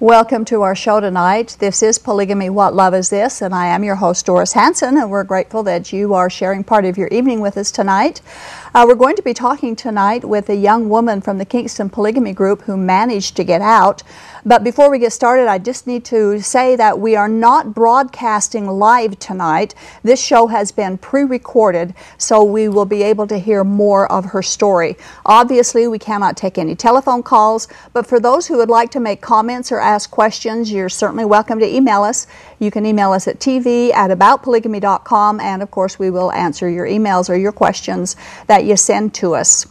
Welcome to our show tonight. This is Polygamy What Love Is This? And I am your host, Doris Hanson, and we're grateful that you are sharing part of your evening with us tonight. Uh, we're going to be talking tonight with a young woman from the Kingston Polygamy Group who managed to get out. But before we get started, I just need to say that we are not broadcasting live tonight. This show has been pre recorded, so we will be able to hear more of her story. Obviously, we cannot take any telephone calls, but for those who would like to make comments or ask questions, you're certainly welcome to email us. You can email us at tv at aboutpolygamy.com, and of course, we will answer your emails or your questions that you send to us.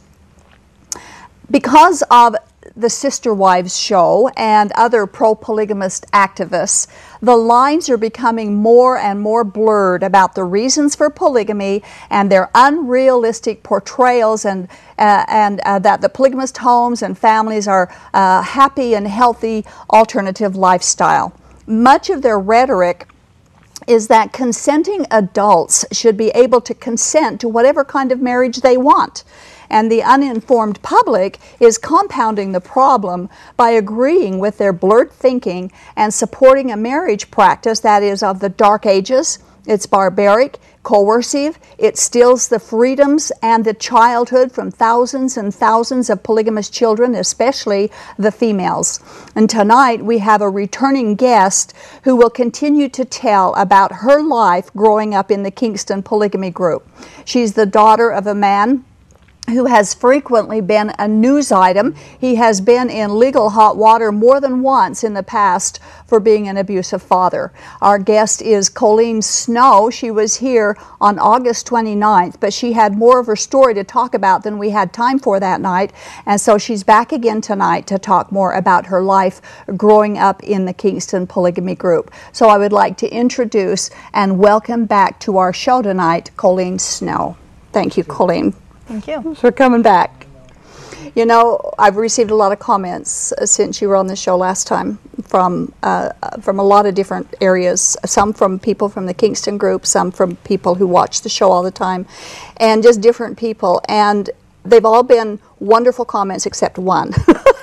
Because of the Sister Wives show and other pro polygamist activists, the lines are becoming more and more blurred about the reasons for polygamy and their unrealistic portrayals, and, uh, and uh, that the polygamist homes and families are uh, happy and healthy alternative lifestyle. Much of their rhetoric is that consenting adults should be able to consent to whatever kind of marriage they want and the uninformed public is compounding the problem by agreeing with their blurred thinking and supporting a marriage practice that is of the dark ages. It's barbaric, coercive, it steals the freedoms and the childhood from thousands and thousands of polygamous children, especially the females. And tonight we have a returning guest who will continue to tell about her life growing up in the Kingston Polygamy Group. She's the daughter of a man who has frequently been a news item. He has been in legal hot water more than once in the past for being an abusive father. Our guest is Colleen Snow. She was here on August 29th, but she had more of her story to talk about than we had time for that night. And so she's back again tonight to talk more about her life growing up in the Kingston Polygamy Group. So I would like to introduce and welcome back to our show tonight, Colleen Snow. Thank you, Colleen. Thank you. For coming back. You know, I've received a lot of comments uh, since you were on the show last time from uh, from a lot of different areas. Some from people from the Kingston group, some from people who watch the show all the time, and just different people. And they've all been wonderful comments except one.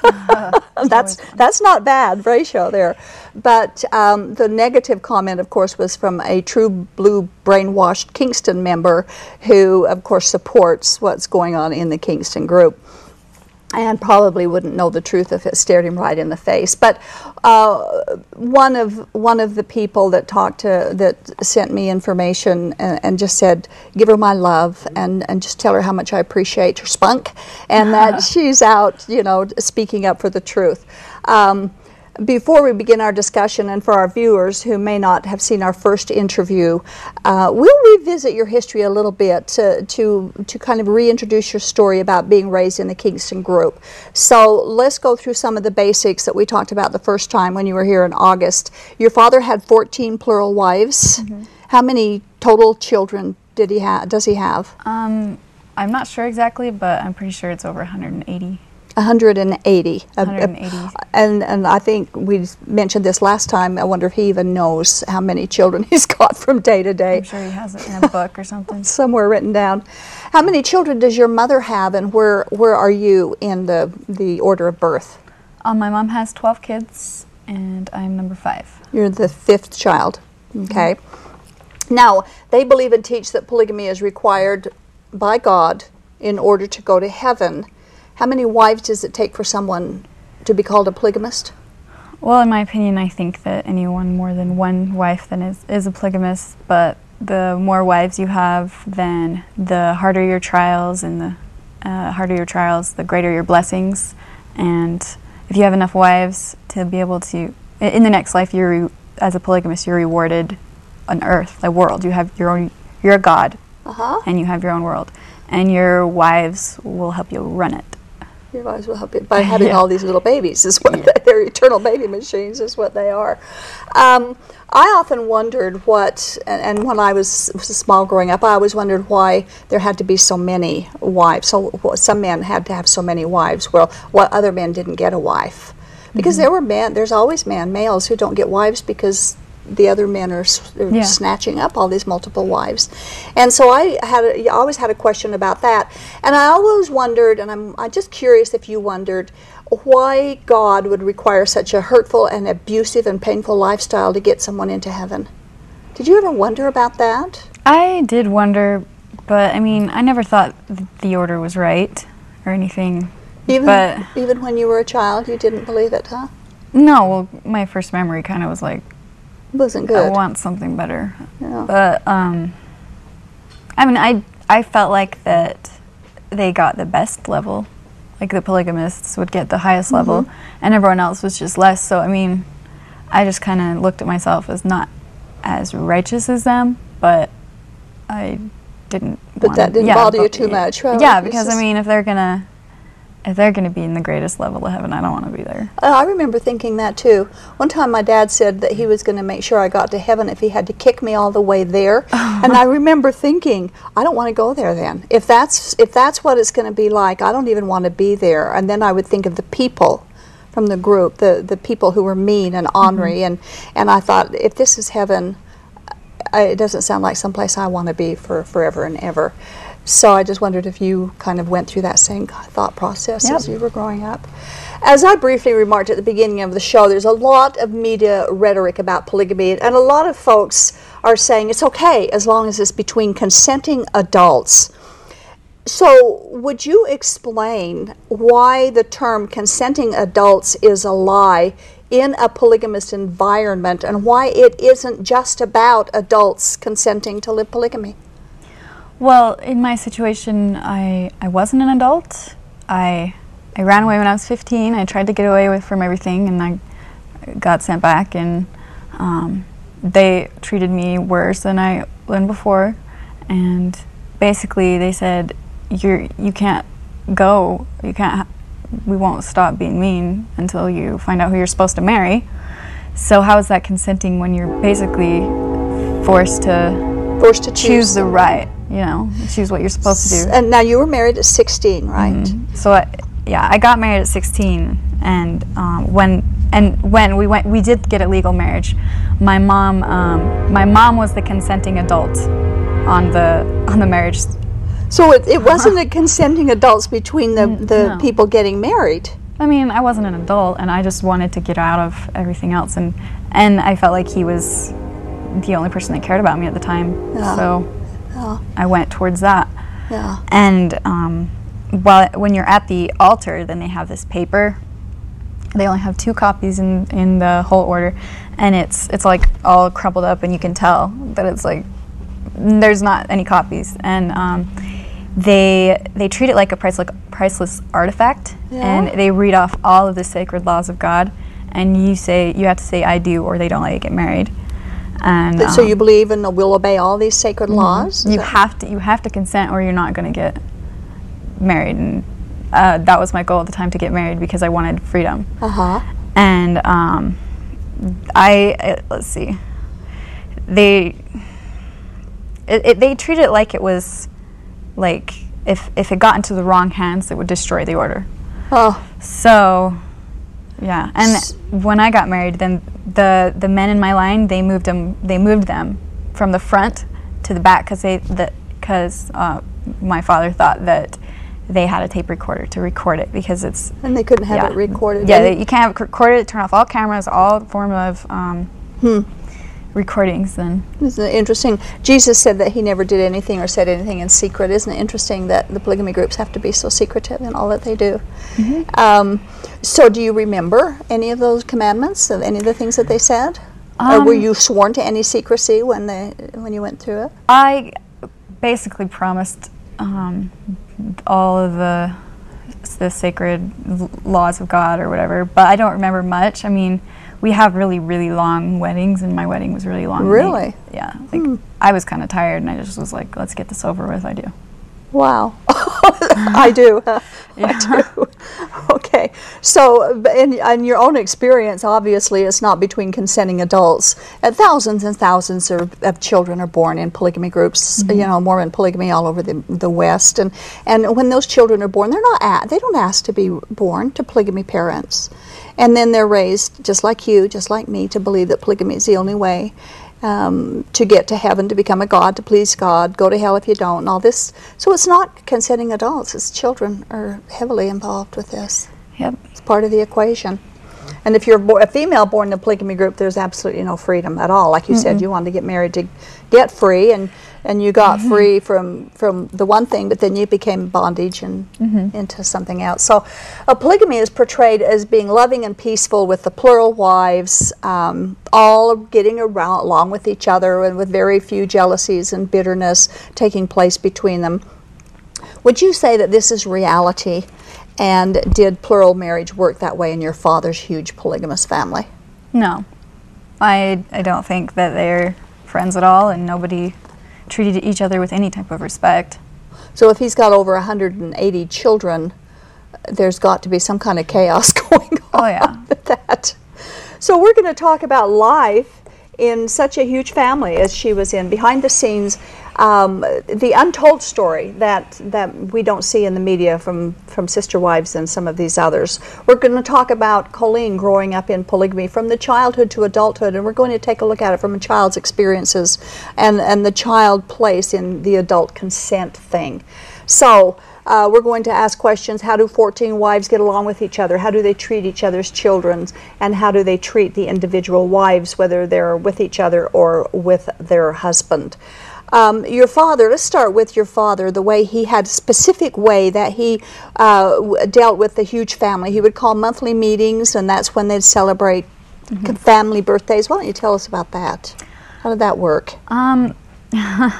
uh, that's that's not bad ratio there, but um, the negative comment, of course, was from a true blue brainwashed Kingston member, who of course supports what's going on in the Kingston group and probably wouldn't know the truth if it stared him right in the face. But uh, one of one of the people that talked to that sent me information and, and, just said, "Give her my love and and just tell her how much I appreciate her spunk and that she's out, you know, speaking up for the truth." Um, before we begin our discussion, and for our viewers who may not have seen our first interview, uh, we'll revisit your history a little bit to, to, to kind of reintroduce your story about being raised in the Kingston group. So let's go through some of the basics that we talked about the first time when you were here in August. Your father had 14 plural wives. Mm-hmm. How many total children did he have? Does he have? Um, I'm not sure exactly, but I'm pretty sure it's over 180. 180. 180. and, and I think we mentioned this last time. I wonder if he even knows how many children he's got from day to day. I'm sure he has it in a book or something. Somewhere written down. How many children does your mother have, and where, where are you in the, the order of birth? Um, my mom has 12 kids, and I'm number five. You're the fifth child. Okay. Mm-hmm. Now, they believe and teach that polygamy is required by God in order to go to heaven. How many wives does it take for someone to be called a polygamist? Well, in my opinion, I think that anyone more than one wife then is, is a polygamist, but the more wives you have, then the harder your trials, and the uh, harder your trials, the greater your blessings. And if you have enough wives to be able to, in the next life, you're as a polygamist, you're rewarded on earth, a world. You have your own, you're a god, uh-huh. and you have your own world, and your wives will help you run it You might as well help it by having Yeah. all these little babies. Is what they, they're eternal baby machines. Is what they are. Um, I often wondered what, and, and when I was, was small growing up, I always wondered why there had to be so many wives. So some men had to have so many wives. Well, what other men didn't get a wife because there were men. There's always men, males who don't get wives because the other men are, are Yeah. snatching up all these multiple wives. And so I had a, always had a question about that. And I always wondered, and I'm, I'm just curious if you wondered, why God would require such a hurtful and abusive and painful lifestyle to get someone into heaven. Did you ever wonder about that? I did wonder, but I mean, I never thought the order was right or anything. Even But- even when you were a child, you didn't believe it, huh? No, well, my first memory kind of was like, Wasn't I want something better. Yeah. But um, I mean, I I felt like that they got the best level, like the polygamists would get the highest level, Mm-hmm. and everyone else was just less. So I mean, I just kind of looked at myself as not as righteous as them, but I didn't. But that didn't bother you too much, right? Yeah, because I mean, if they're gonna. They're going to be in the greatest level of heaven, I don't want to be there. Uh, I remember thinking that too. One time my dad said that he was going to make sure I got to heaven if he had to kick me all the way there. and I remember thinking, I don't want to go there then. If that's if that's what it's going to be like, I don't even want to be there. And then I would think of the people from the group, the the people who were mean and ornery and and I thought if this is heaven, I, it doesn't sound like someplace I want to be for forever and ever. So I just wondered if you kind of went through that same thought process Yep. as you were growing up. As I briefly remarked at the beginning of the show, there's a lot of media rhetoric about polygamy, and a lot of folks are saying it's okay as long as it's between consenting adults. So, would you explain why the term consenting adults is a lie in a polygamous environment and why it isn't just about adults consenting to live polygamy? Well, in my situation, I, I wasn't an adult. I I ran away when I was 15. I tried to get away with from everything, and I got sent back. And um, they treated me worse than I than before. And basically, they said, "You you can't go. You can't. We won't stop being mean until you find out who you're supposed to marry." So how is that consenting when you're basically forced to Forced to choose. choose the right, you know, choose what you're supposed to do. And now you were married at 16, right? So, I, yeah, I got married at 16, and um, when and when we went, we did get a legal marriage. My mom, um, my mom was the consenting adult on the on the marriage. So it, it wasn't a consenting adults between the, the no. people getting married. I mean, I wasn't an adult, and I just wanted to get out of everything else, and and I felt like he was the only person that cared about me at the time. Yeah. So Yeah. I went towards that. Yeah. And um, while, when you're at the altar, then they have this paper. They only have two copies in, in the whole order, and it's it's like all crumpled up, and you can tell that it's like there's not any copies, and um, they they treat it like a priceless priceless artifact, Yeah. and they read off all of the sacred laws of God, and you say you have to say I do, or they don't let you get married. And so um, you believe and will obey all these sacred laws? You have to you have to consent or you're not going to get married. And uh, that was my goal at the time to get married because i wanted freedom. Uh-huh. and um, i uh, let's see. They it, it, they treat it like it was like if if it got into the wrong hands it would destroy the order. Oh, so, yeah, and when I got married, then the the men in my line they moved them they moved them from the front to the back because they because uh, my father thought that they had a tape recorder to record it because it's and they couldn't have yeah. it recorded. Yeah, they, you can't have it recorded. Turn off all cameras, all form of um, recordings. Then Isn't it interesting? Jesus said that he never did anything or said anything in secret. Isn't it interesting that the polygamy groups have to be so secretive in all that they do? Um, so, do you remember any of those commandments, of any of the things that they said? or were Um, you sworn to any secrecy when they when you went through it? I basically promised um, all of the the sacred laws of God or whatever, but I don't remember much. I mean, we have really really long weddings, and my wedding was really long. Really? Yeah. Like I was kind of tired, and I just was like, "Let's get this over with." I do. Wow, I do. huh? I do. Okay, so in, in your own experience, obviously, it's not between consenting adults. Uh, thousands and thousands of, of children are born in polygamy groups. You know, Mormon polygamy all over the, the West, and and when those children are born, they're not a they don't ask to be born to polygamy parents, and then they're raised just like you, just like me, to believe that polygamy is the only way. Um, to get to heaven, to become a God, to please God, go to hell if you don't, and all this. So it's not consenting adults; it's children are heavily involved with this. Yep. It's part of the equation. And if you're bo- a female born in a polygamy group, there's absolutely no freedom at all. Like you said, you want to get married to get free, and, and you got free from, from the one thing, but then you became bondage and into something else. So, a polygamy is portrayed as being loving and peaceful with the plural wives, um, all getting around along with each other, and with very few jealousies and bitterness taking place between them. Would you say that this is reality? And did plural marriage work that way in your father's huge polygamous family? No, I I don't think that they're friends at all, and nobody treated each other with any type of respect. So if he's got over 180 children, there's got to be some kind of chaos going on Oh yeah. with that. So we're going to talk about life in such a huge family as she was in, behind the scenes, um, the untold story that that we don't see in the media from from sister wives and some of these others. We're going to talk about Colleen growing up in polygamy from the childhood to adulthood, and we're going to take a look at it from a child's experiences and and the child place in the adult consent thing. So. Uh, we're going to ask questions how do 14 wives get along with each other? How do they treat each other's children? And how do they treat the individual wives, whether they're with each other or with their husband? Um, your father, let's start with your father, the way he had a specific way that he uh, dealt with the huge family. He would call monthly meetings, and that's when they'd celebrate c- family birthdays. Why don't you tell us about that? How did that work? Um,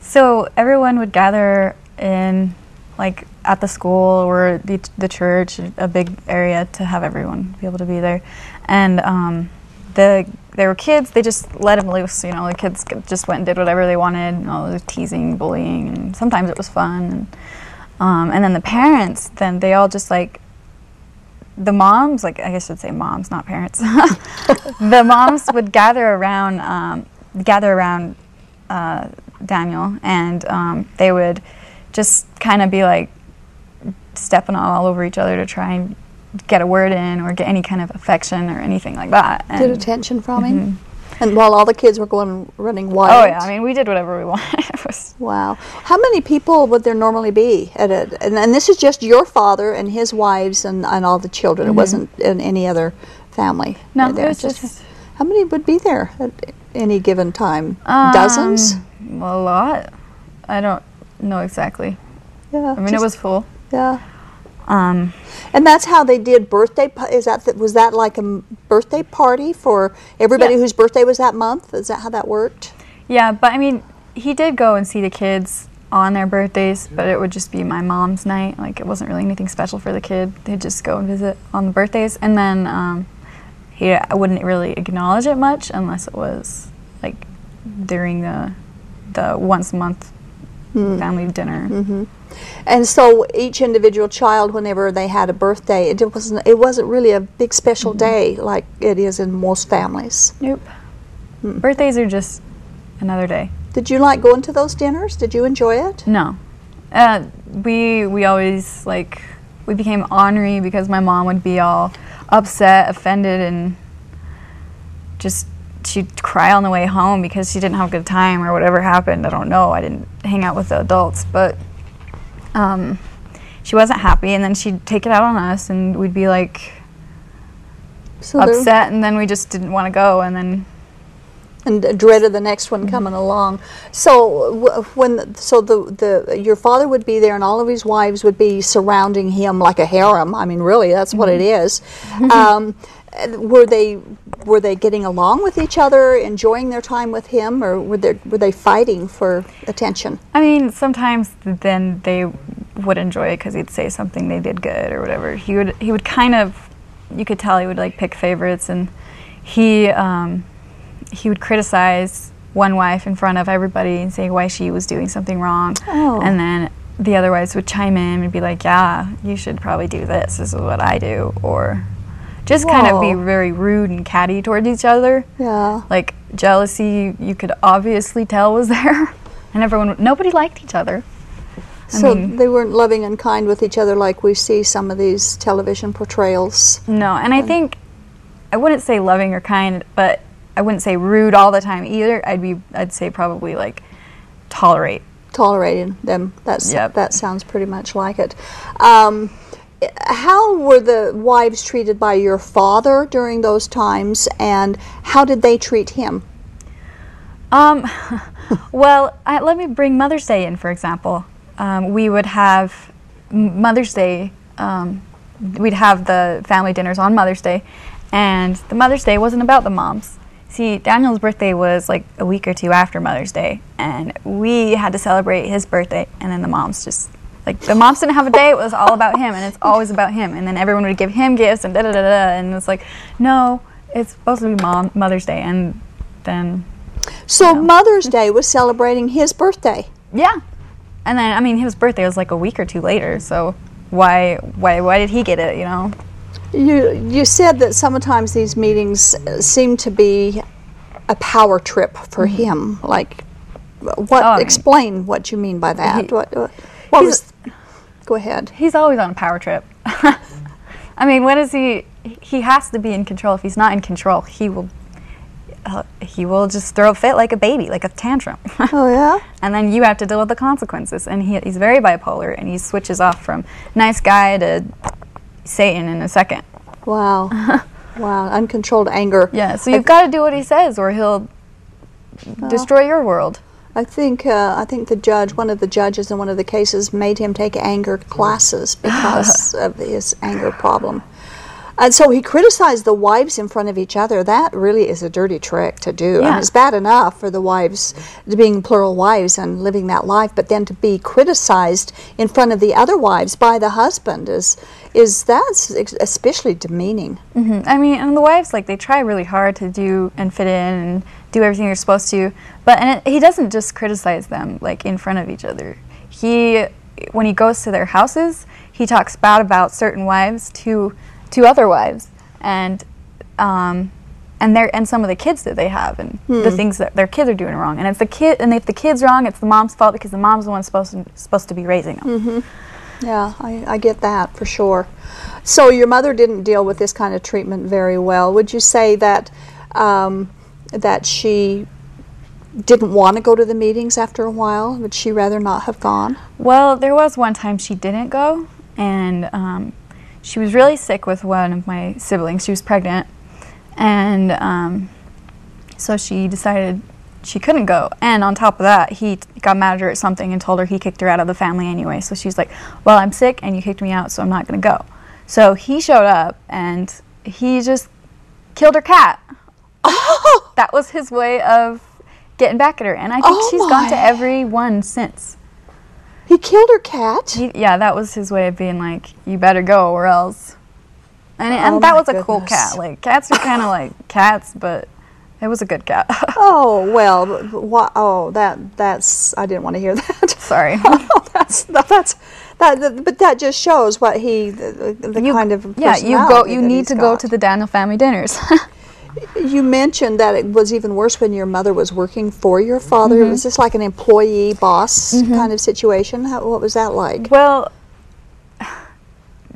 so everyone would gather in, like, at the school or the, the church, a big area to have everyone be able to be there. And um, the there were kids. They just let them loose. You know, the kids just went and did whatever they wanted. All the teasing, bullying, and sometimes it was fun. And, um, and then the parents, then they all just like the moms, like I guess I should say moms, not parents. the moms would gather around, um, gather around uh, Daniel, and um, they would just kind of be like stepping all over each other to try and get a word in or get any kind of affection or anything like that. Get And- attention from him? And while all the kids were going running wild? oh yeah, I mean we did whatever we wanted. It was- Wow. How many people would there normally be at it? And, and this is just your father and his wives and, and all the children. It wasn't in any other family. Mm-hmm. no, there. it was just How many would be there at any given time? Dozens? um, A lot. I don't know exactly. Yeah. I mean, it just- was full. Yeah. Um, And that's how they did birthday. Is that was that like a birthday party for everybody Yeah. whose birthday was that month? Is that how that worked? yeah, but I mean, he did go and see the kids on their birthdays, but it would just be my mom's night. Like it wasn't really anything special for the kid. They'd just go and visit on the birthdays, and then um, he I wouldn't really acknowledge it much unless it was like during the the once a month family dinner. And so each individual child, whenever they had a birthday, it wasn't it wasn't really a big special Mm-hmm. day like it is in most families. Nope. Birthdays are just another day. Did you like going to those dinners? Did you enjoy it? No. Uh, we we always like we became ornery because my mom would be all upset, offended, and just she'd cry on the way home because she didn't have a good time or whatever happened. I don't know. I didn't hang out with the adults, but um, she wasn't happy, and then she'd take it out on us, and we'd be like So upset, and then we just didn't want to go, and then and dreaded the next one coming along. So when so the the your father would be there, and all of his wives would be surrounding him like a harem. I mean, really, that's what it is. Um, and were they were they getting along with each other, enjoying their time with him, or were they were they fighting for attention? I mean, sometimes then they would enjoy it because he'd say something they did good or whatever. He would he would kind of, you could tell he would like pick favorites, and he um, he would criticize one wife in front of everybody and say why she was doing something wrong, Oh. and then the other wives would chime in and be like, "Yeah, you should probably do this. This is what I do," or just kind of be very rude and catty towards each other. Yeah. Like jealousy, you could obviously tell was there, and everyone, nobody liked each other. I So mean- they weren't loving and kind with each other like we see some of these television portrayals. No, and I think I wouldn't say loving or kind, but I wouldn't say rude all the time either. I'd be, I'd say probably like tolerate. tolerating them. That's Yep. that sounds pretty much like it. Um, how were the wives treated by your father during those times, and how did they treat him? Um, well, I, let me bring Mother's Day in, for example. Um, we would have Mother's Day, um, we'd have the family dinners on Mother's Day, and the Mother's Day wasn't about the moms. See, Daniel's birthday was like a week or two after Mother's Day, and we had to celebrate his birthday, and then the moms just. Like the moms didn't have a day; it was all about him, and it's always about him. And then everyone would give him gifts, and da da da da. And it's like, no, it's supposed to be mom Mother's Day, and then So Mother's Day was celebrating his birthday. Yeah. And then I mean his birthday was like a week or two later, so why why why did he get it, you know? You you said that sometimes these meetings uh, seem to be a power trip for him. Like, what? Oh, I mean- explain what you mean by that. He- what? What, what he's- was? Go ahead. He's always on a power trip. I mean, what is he he has to be in control. If he's not in control, he will uh, he will just throw a fit like a baby, like a tantrum. Oh yeah. and then you have to deal with the consequences. And he, he's very bipolar, and he switches off from nice guy to Satan in a second. Wow. wow. Uncontrolled anger. Yeah, so you've got to do what he says, or he'll destroy your world. I think uh, I think the judge, one of the judges in one of the cases, made him take anger classes because of his anger problem. And so he criticized the wives in front of each other. That really is a dirty trick to do. I mean, it's bad enough for the wives being plural wives and living that life, but then to be criticized in front of the other wives by the husband is is that's especially demeaning. hmm I mean, and the wives like they try really hard to do and fit in and do everything you're supposed to, but and it, he doesn't just criticize them like in front of each other. He, when he goes to their houses, he talks bad about certain wives to to other wives, and um, and their and some of the kids that they have and the things that their kids are doing wrong. And it's the kid, and if the kid's wrong, it's the mom's fault because the mom's the one supposed to supposed to be raising them. Yeah, I, I get that for sure. So your mother didn't deal with this kind of treatment very well. Would you say that um, that she didn't want to go to the meetings after a while? Would she rather not have gone? Well, there was one time she didn't go, and um, she was really sick with one of my siblings. She was pregnant, and um, so she decided she couldn't go. And on top of that, he got mad at her at something and told her he kicked her out of the family anyway. So she's like, "Well, I'm sick, and you kicked me out, so I'm not going to go." So he showed up, and he just killed her cat. That was his way of getting back at her, and I think Oh she's gone to every one since. He killed her cat. He, yeah, that was his way of being like, "You better go, or else." And, Oh and that my was a cool cat. Like cats are kind of like cats, but it was a good cat. Oh well, wha- oh that that's I didn't want to hear that. Sorry. oh, that's that's that, but that just shows what he the, the You- kind of yeah, you go. You need to go to the Daniel family dinners. You mentioned that it was even worse when your mother was working for your father. Mm-hmm. Was this like an employee boss kind of situation? How, what was that like? well,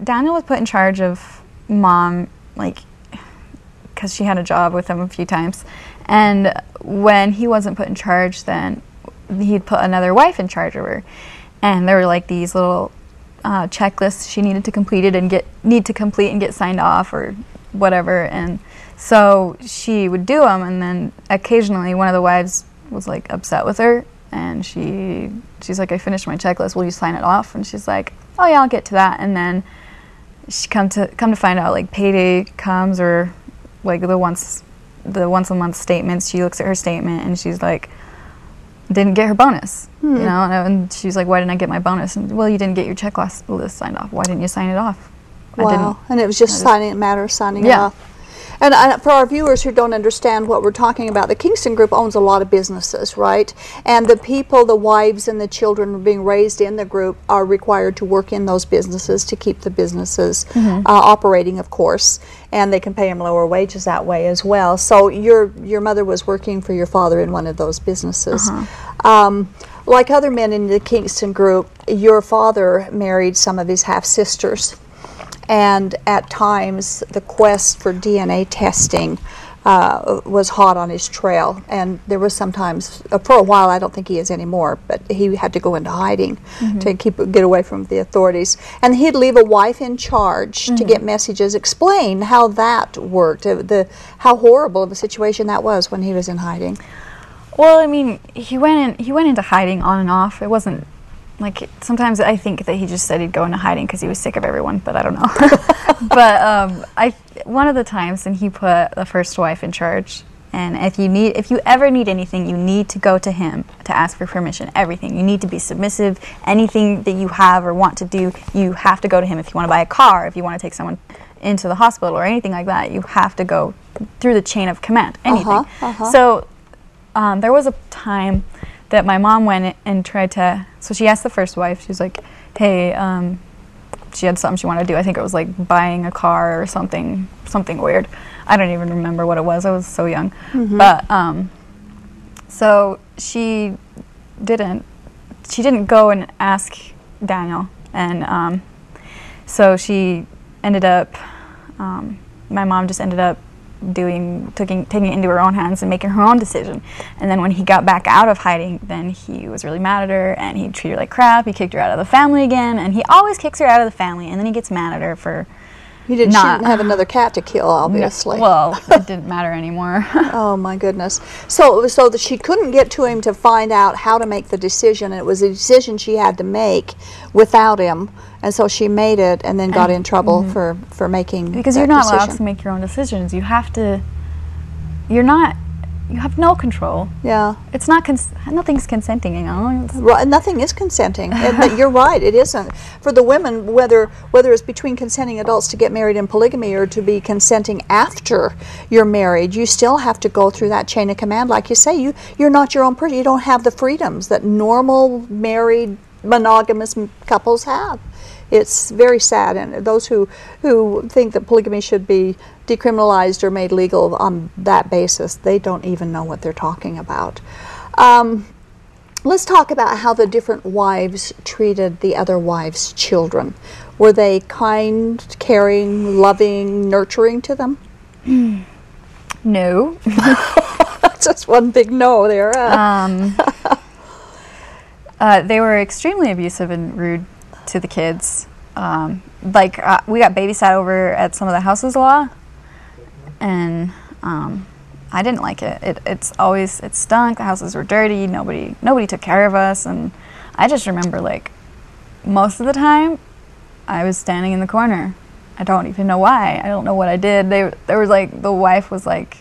Daniel was put in charge of mom, like, because she had a job with him a few times, and when he wasn't put in charge, then he'd put another wife in charge of her, and there were like these little uh, checklists she needed to complete it and get need to complete and get signed off or whatever, and so she would do them, and then occasionally one of the wives was like upset with her, and she she's like, I finished my checklist. Will you sign it off? And she's like, Oh yeah, I'll get to that, and then she come to come to find out like payday comes or like the once the once a month statements she looks at her statement and she's like didn't get her bonus you hmm. know? And, she's like why didn't i get my bonus? And well you didn't get your checklist list signed off. Why didn't you sign it off? Wow, and it was just just- signing a matter of signing it off. And uh, for our viewers who don't understand what we're talking about, the Kingston Group owns a lot of businesses, right? And the people, the wives and the children being raised in the group are required to work in those businesses to keep the businesses uh, operating, of course. And they can pay them lower wages that way as well. So your your mother was working for your father in one of those businesses. Um, like other men in the Kingston Group, your father married some of his half sisters and at times the quest for DNA testing uh, was hot on his trail. And there was sometimes, uh, for a while, I don't think he is anymore, but he had to go into hiding to keep get away from the authorities. And he'd leave a wife in charge to get messages. Explain how that worked, uh, the how horrible of a situation that was when he was in hiding. Well, I mean, he went in, he went into hiding on and off. It wasn't like sometimes I think that he just said he'd go into hiding because he was sick of everyone, but I don't know. but um, I one of the times, and he put the first wife in charge. And if you need, if you ever need anything, you need to go to him to ask for permission. Everything you need to be submissive. Anything that you have or want to do, you have to go to him. If you want to buy a car, if you want to take someone into the hospital or anything like that, you have to go through the chain of command. Anything. Uh-huh, uh-huh. So um, there was a time that my mom went and tried to. So she asked the first wife. She's like, "Hey, um, she had something she wanted to do. I think it was like buying a car or something, something weird. I don't even remember what it was. I was so young. But um, so she didn't. She didn't go and ask Daniel, and um, so she ended up. Um, my mom just ended up doing taking taking it into her own hands and making her own decision. And then when he got back out of hiding, then he was really mad at her and he treated her like crap. He kicked her out of the family again, and he always kicks her out of the family. And then he gets mad at her for He didn't, Not- have another cat to kill, obviously. well, it didn't matter anymore. Oh my goodness! So, so that she couldn't get to him to find out how to make the decision. And It was a decision she had to make without him, and so she made it, and then got in trouble for for making mm-hmm. because you're not allowed to make your own decisions. You have to. You're not. You have no control. Yeah, It's not. Cons- nothing's consenting. You know. It's- right. Nothing is consenting. and you're right. It isn't for the women. Whether whether it's between consenting adults to get married in polygamy or to be consenting after you're married, you still have to go through that chain of command. Like you say, you you're not your own person. You don't have the freedoms that normal married monogamous m- couples have. It's very sad, and those who who think that polygamy should be decriminalized or made legal on that basis, they don't even know what they're talking about. Um, let's talk about how the different wives treated the other wives' children. Were they kind, caring, loving, nurturing to them? no. That's just one big no there. Um, uh, they were extremely abusive and rude to the kids. Um, like uh, we got babysat over at some of the houses a lot, and um, I didn't like it. it. It's always it stunk. The houses were dirty. Nobody nobody took care of us, and I just remember like most of the time I was standing in the corner. I don't even know why. I don't know what I did. They there was like the wife was like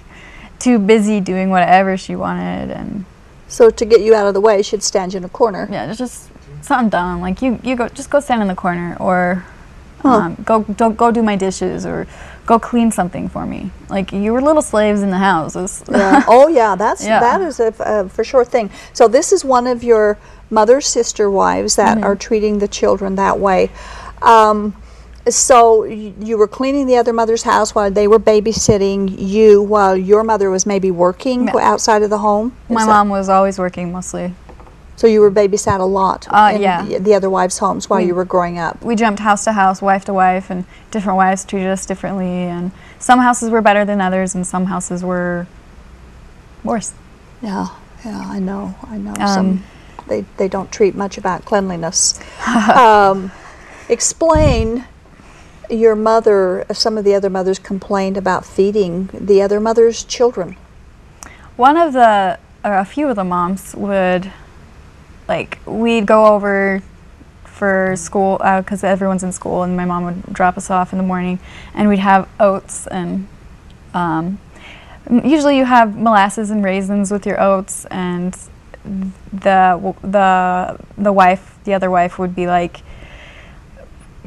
too busy doing whatever she wanted and so to get you out of the way, she'd stand you in a corner. yeah, it's just something dumb. Like you, you go just go stand in the corner or Huh. um, go don't go do my dishes or go clean something for me. Like you were little slaves in the house. It was- Yeah. oh yeah, that's Yeah. that is a, a for sure thing. So this is one of your mother's sister wives that are treating the children that way. Um, so y- you were cleaning the other mother's house while they were babysitting you, while your mother was maybe working Yeah. outside of the home. Is my mom was always working mostly. So you were babysat a lot Uh, in yeah. the, the other wives' homes while Mm. you were growing up. We jumped house to house, wife to wife, and different wives treated us differently. And some houses were better than others, and some houses were worse. Yeah, yeah, I know, I know. Um, Some they they don't treat much about cleanliness. um, explain your mother. Some of the other mothers complained about feeding the other mother's children. One of the, or a few of the moms would, like, we'd go over for school because everyone's in school, and my mom would drop us off in the morning, and we'd have oats and. Um, usually, you have molasses and raisins with your oats, and the the the wife, the other wife, would be like,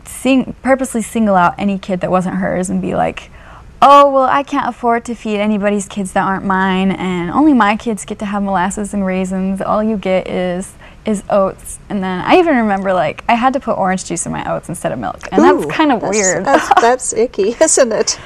sing purposely single out any kid that wasn't hers and be like, oh, well, I can't afford to feed anybody's kids that aren't mine, and only my kids get to have molasses and raisins. All you get is is oats. And then I even remember like I had to put orange juice in my oats instead of milk, and Ooh, that's kind of that's- weird. That's, that's icky, isn't it?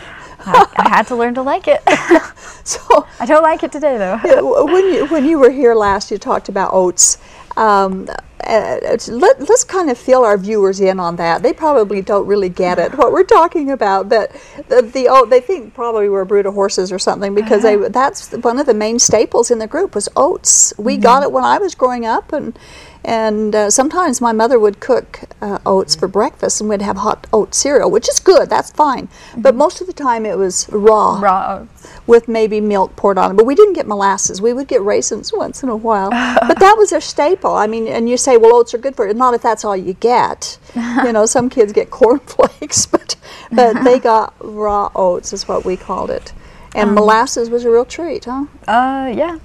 I, I had to learn to like it. So I don't like it today though. Yeah, when you when you were here last, you talked about oats. Um, uh, let, us kind of fill our viewers in on that. They probably don't really get it what we're talking about, but the, the oat they think probably we're a brood of horses or something because they that's one of the main staples in the group was oats. We got it when I was growing up, and and uh, sometimes my mother would cook uh, oats for breakfast, and we'd have hot oat cereal, which is good. That's fine. But most of the time it was raw Raw oats. with maybe milk poured on it. But we didn't get molasses. We would get raisins once in a while. but that was their staple. I mean, and you say, well, oats are good for it. Not if that's all you get. you know, some kids get cornflakes, but but they got raw oats, is what we called it. And molasses was a real treat, huh? Uh, yeah.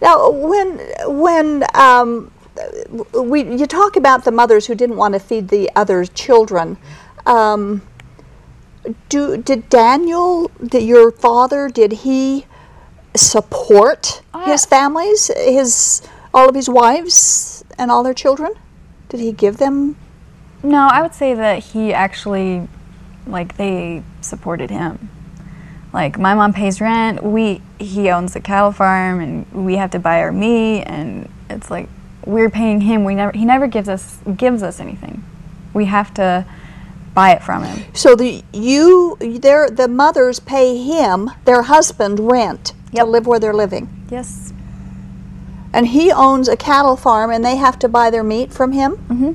Now, when when um, we you talk about the mothers who didn't want to feed the other children, um, do did Daniel, did your father, did he support his families, his all of his wives and all their children? Did he give them? No, I would say that he actually, like, they supported him. Like, my mom pays rent. We he owns a cattle farm, and we have to buy our meat, and it's like we're paying him. We never he never gives us gives us anything. We have to buy it from him. So the you their the mothers pay him their husband rent Yep. to live where they're living, Yes. and he owns a cattle farm, and they have to buy their meat from him. Mm-hmm.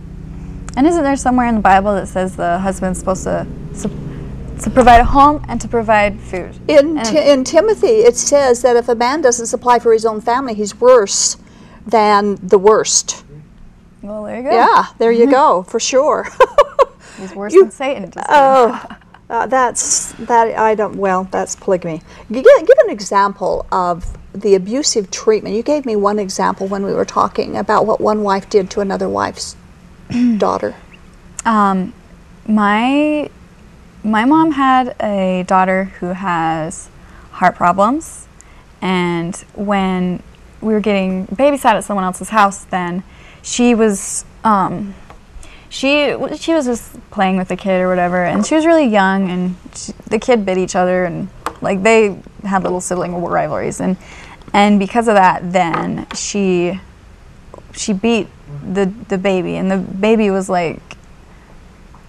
And isn't there somewhere in the Bible that says the husband's supposed to to, provide a home and to provide food? In, Ti- in Timothy, it says that if a man doesn't supply for his own family, he's worse than the worst. Well, there you go. Yeah, there you go, for sure. He's worse You- than Satan. Oh, uh, that's that. I don't. Well, that's polygamy. Give, give an example of the abusive treatment. You gave me one example when we were talking about what one wife did to another wife's daughter. Um, my my mom had a daughter who has heart problems, and when we were getting babysat at someone else's house, then she was um, she she was just playing with the kid or whatever, and she was really young, and she, the kid bit each other, and like they had little sibling rivalries, and and because of that, then she she beat the the baby, and the baby was like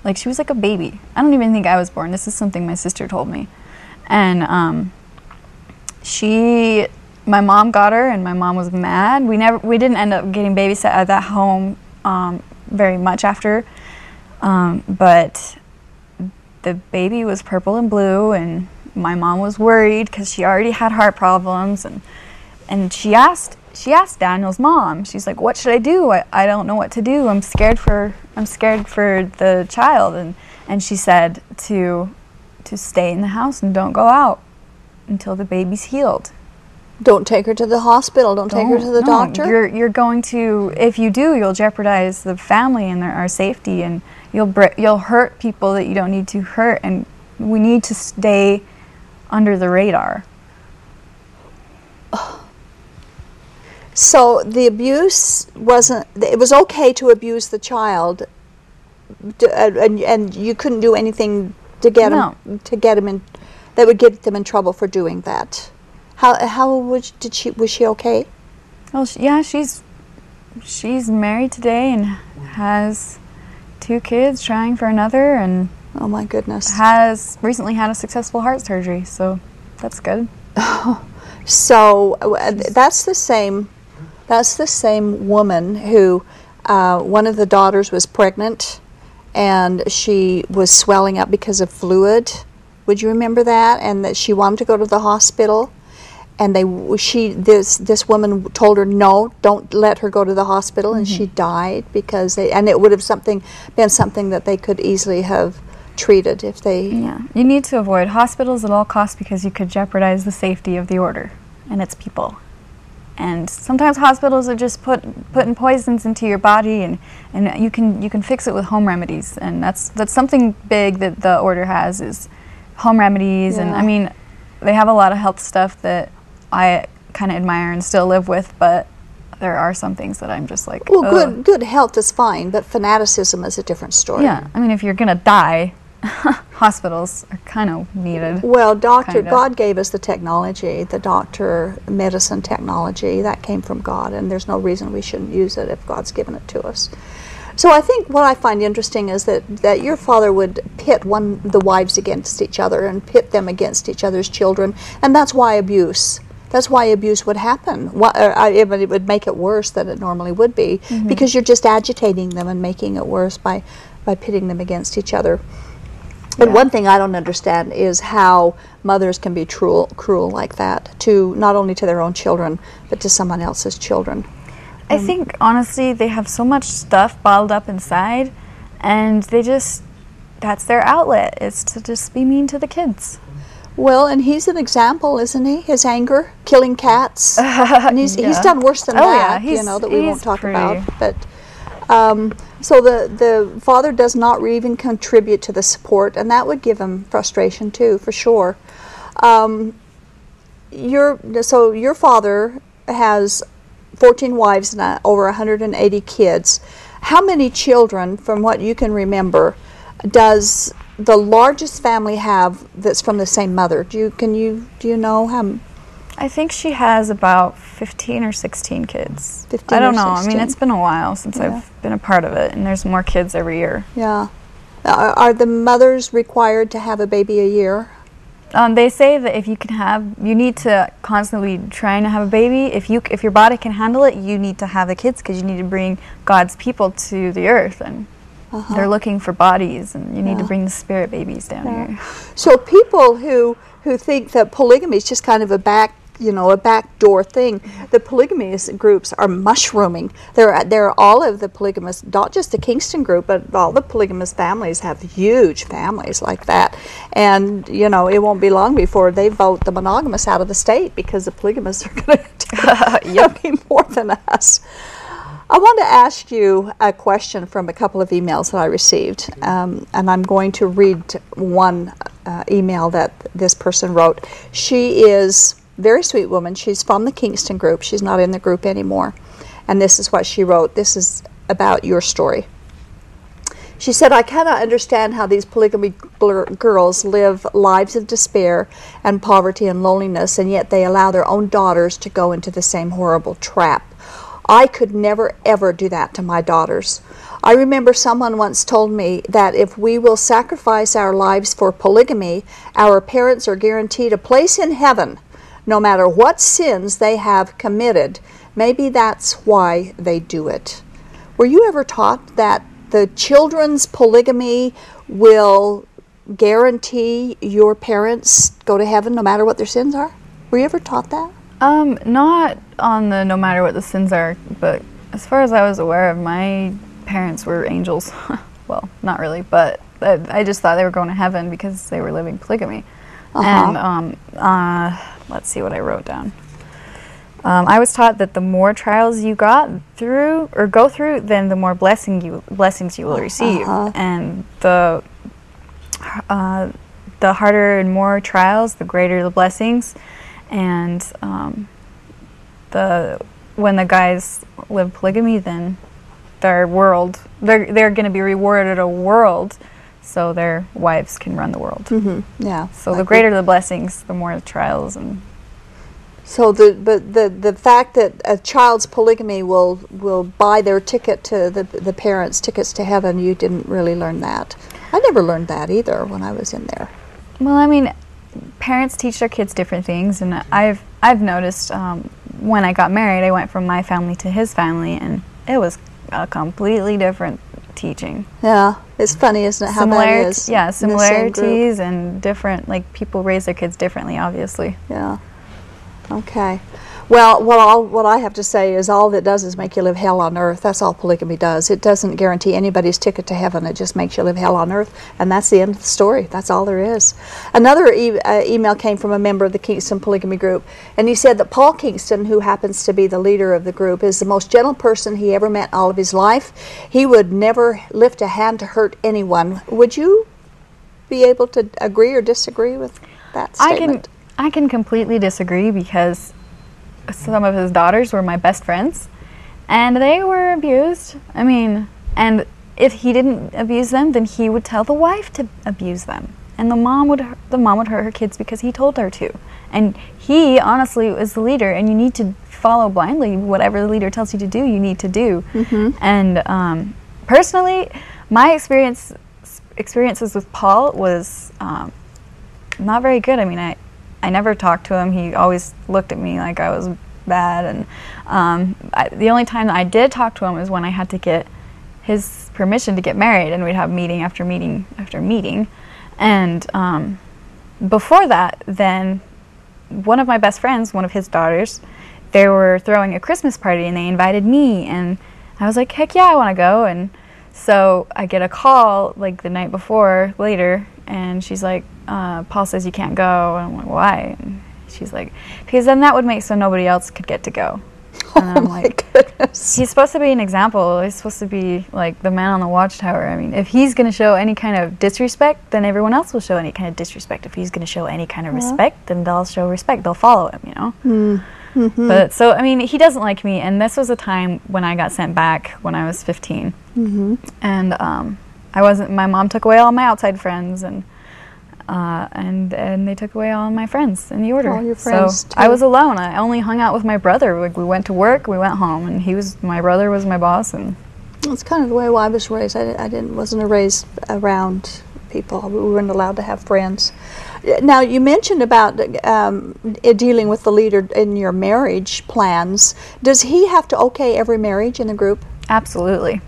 like she was like a baby. I don't even think I was born. This is something my sister told me, and um, she, my mom got her, and my mom was mad. We never, we didn't end up getting babysat at that home um, very much after, um, but the baby was purple and blue, and my mom was worried because she already had heart problems, and and she asked she asked Daniel's mom. She's like, "What should I do? I, I don't know what to do. I'm scared for I'm scared for the child." And and she said to to stay in the house and don't go out until the baby's healed. Don't take her to the hospital. Don't, take her to the No, doctor. You're you're going to if you do, you'll jeopardize the family and their, our safety, and you'll br- you'll hurt people that you don't need to hurt, and we need to stay under the radar. So the abuse wasn't. It was okay to abuse the child, uh, and and you couldn't do anything to get No. him to get him in. That would get them in trouble for doing that. How how was did she was she okay? Well, sh yeah, she's she's married today and has two kids, trying for another, and Oh my goodness. has recently had a successful heart surgery. So that's good. So uh, that's the same. That's the same woman who uh, one of the daughters was pregnant, and she was swelling up because of fluid. Would you remember that? And that she wanted to go to the hospital, and they she this this woman told her no, don't let her go to the hospital, and she mm-hmm. died because they and it would have something been something that they could easily have treated if they Yeah, you need to avoid hospitals at all costs because you could jeopardize the safety of the order and its people. And sometimes hospitals are just put putting poisons into your body, and, and you can you can fix it with home remedies, and that's that's something big that the order has is home remedies, and I mean, they have a lot of health stuff that I kind of admire and still live with, but there are some things that I'm just like, Well, "Ugh." good good health is fine, but fanaticism is a different story. Yeah, I mean, if you're gonna die, hospitals are kind of needed. Well, doctor, Kinda. God gave us the technology, the doctor medicine technology. That came from God, and there's no reason we shouldn't use it if God's given it to us. So I think what I find interesting is that, that your father would pit one the wives against each other and pit them against each other's children, and that's why abuse. That's why abuse would happen. Why, uh, I, it would make it worse than it normally would be because you're just agitating them and making it worse by by pitting them against each other. But Yeah. one thing I don't understand is how mothers can be cruel, cruel like that to not only to their own children, but to someone else's children. I think honestly, they have so much stuff bottled up inside, and they just that's their outlet is to just be mean to the kids. Well, and he's an example, isn't he? His anger, killing cats, and he's, he's done worse than Oh, yeah, that. You know that we won't talk pretty- about. But um, so the the father does not even contribute to the support, and that would give him frustration too, for sure. Um, your so your father has 14 wives and uh, over 180 kids. How many children, from what you can remember, does the largest family have that's from the same mother? Do you can you do you know how? I think she has about 15 or 16 kids. 15 I don't know. I mean, it's been a while since Yeah. I've been a part of it, and there's more kids every year. Yeah. Are, are the mothers required to have a baby a year? Um, they say that if you can have, you need to constantly trying to have a baby. If you, if your body can handle it, you need to have the kids because you need to bring God's people to the earth, and they're looking for bodies, and you need to Uh-huh. Bring the spirit babies down Yeah. here. So people who who think that polygamy is just kind of a back you know a backdoor thing, the polygamist groups are mushrooming. There there are all of the polygamous, not just the Kingston group, but all the polygamous families have huge families like that. And you know it won't be long before they vote the monogamous out of the state because the polygamists are going to be more than us. I want to ask you a question from a couple of emails that I received, um, and I'm going to read one uh, email that this person wrote. She is very sweet woman. She's from the Kingston group. She's not in the group anymore, and this is what she wrote. This is about your story. She said, I cannot understand how these polygamy girls live lives of despair and poverty and loneliness, and yet they allow their own daughters to go into the same horrible trap. I could never ever do that to my daughters. I remember someone once told me that if we will sacrifice our lives for polygamy, our parents are guaranteed a place in heaven, no matter what sins they have committed. Maybe that's why they do it. Were you ever taught that the children's polygamy will guarantee your parents go to heaven no matter what their sins are? Were you ever taught that? Um, not on the no matter what the sins are, but as far as I was aware of, my parents were angels. well, not really, but I, I just thought they were going to heaven because they were living polygamy. Uh-huh. And um, uh, let's see what I wrote down. Um, I was taught that the more trials you got through or go through, then the more blessing you blessings you will receive, Uh-huh. and the uh, the harder and more trials, the greater the blessings, and um, the when the guys live polygamy, then their world they're they're going to be rewarded a world, so their wives can run the world. Mm-hmm. Yeah. So the greater the blessings, the more the trials and So the but the the fact that a child's polygamy will will buy their ticket to the the parents tickets to heaven, you didn't really learn that. I never learned that either when I was in there. Well, I mean, parents teach their kids different things, and I've I've noticed um, when I got married, I went from my family to his family, and it was a completely different teaching. Yeah, it's funny, isn't it? How that Similarity- is. yeah, in the same group. similarities and different. Like people raise their kids differently, obviously. Yeah. Okay. Well, what all what I have to say is all that does is make you live hell on earth. That's all polygamy does. It doesn't guarantee anybody's ticket to heaven. It just makes you live hell on earth, and that's the end of the story. That's all there is. Another e- uh, email came from a member of the Kingston Polygamy Group, and he said that Paul Kingston, who happens to be the leader of the group, is the most gentle person he ever met all of his life. He would never lift a hand to hurt anyone. Would you be able to agree or disagree with that statement? I can I can completely disagree because some of his daughters were my best friends and they were abused. I mean, and if he didn't abuse them, then he would tell the wife to abuse them. And the mom would the mom would hurt her kids because he told her to. And he honestly is the leader and you need to follow blindly whatever the leader tells you to do, you need to do. And um, personally, my experience experiences with Paul was um, not very good. I mean, I, I never talked to him. He always looked at me like I was bad. And um, I, the only time that I did talk to him was when I had to get his permission to get married, and we'd have meeting after meeting after meeting. And um, before that, then one of my best friends, one of his daughters, they were throwing a Christmas party, and they invited me, and I was like, heck yeah, I want to go. And so I get a call like the night before later, and she's like, uh, Paul says you can't go. And I'm like, why? And she's like, because then that would make so nobody else could get to go. And oh I'm my like, goodness. he's supposed to be an example. He's supposed to be like the man on the watchtower. I mean, if he's going to show any kind of disrespect, then everyone else will show any kind of disrespect. If he's going to show any kind of respect, then they'll show respect. They'll follow him, you know? But so, I mean, he doesn't like me. And this was a time when I got sent back when I was 15. And um, I wasn't, my mom took away all my outside friends and. Uh, and and they took away all my friends in the order. All your friends, so I was alone. I only hung out with my brother. Like we went to work, we went home, and he was my brother was my boss. And It's kind of the way I was raised. I, I didn't wasn't raised around people. We weren't allowed to have friends. Now you mentioned about um, dealing with the leader in your marriage plans. Does he have to okay every marriage in the group? absolutely,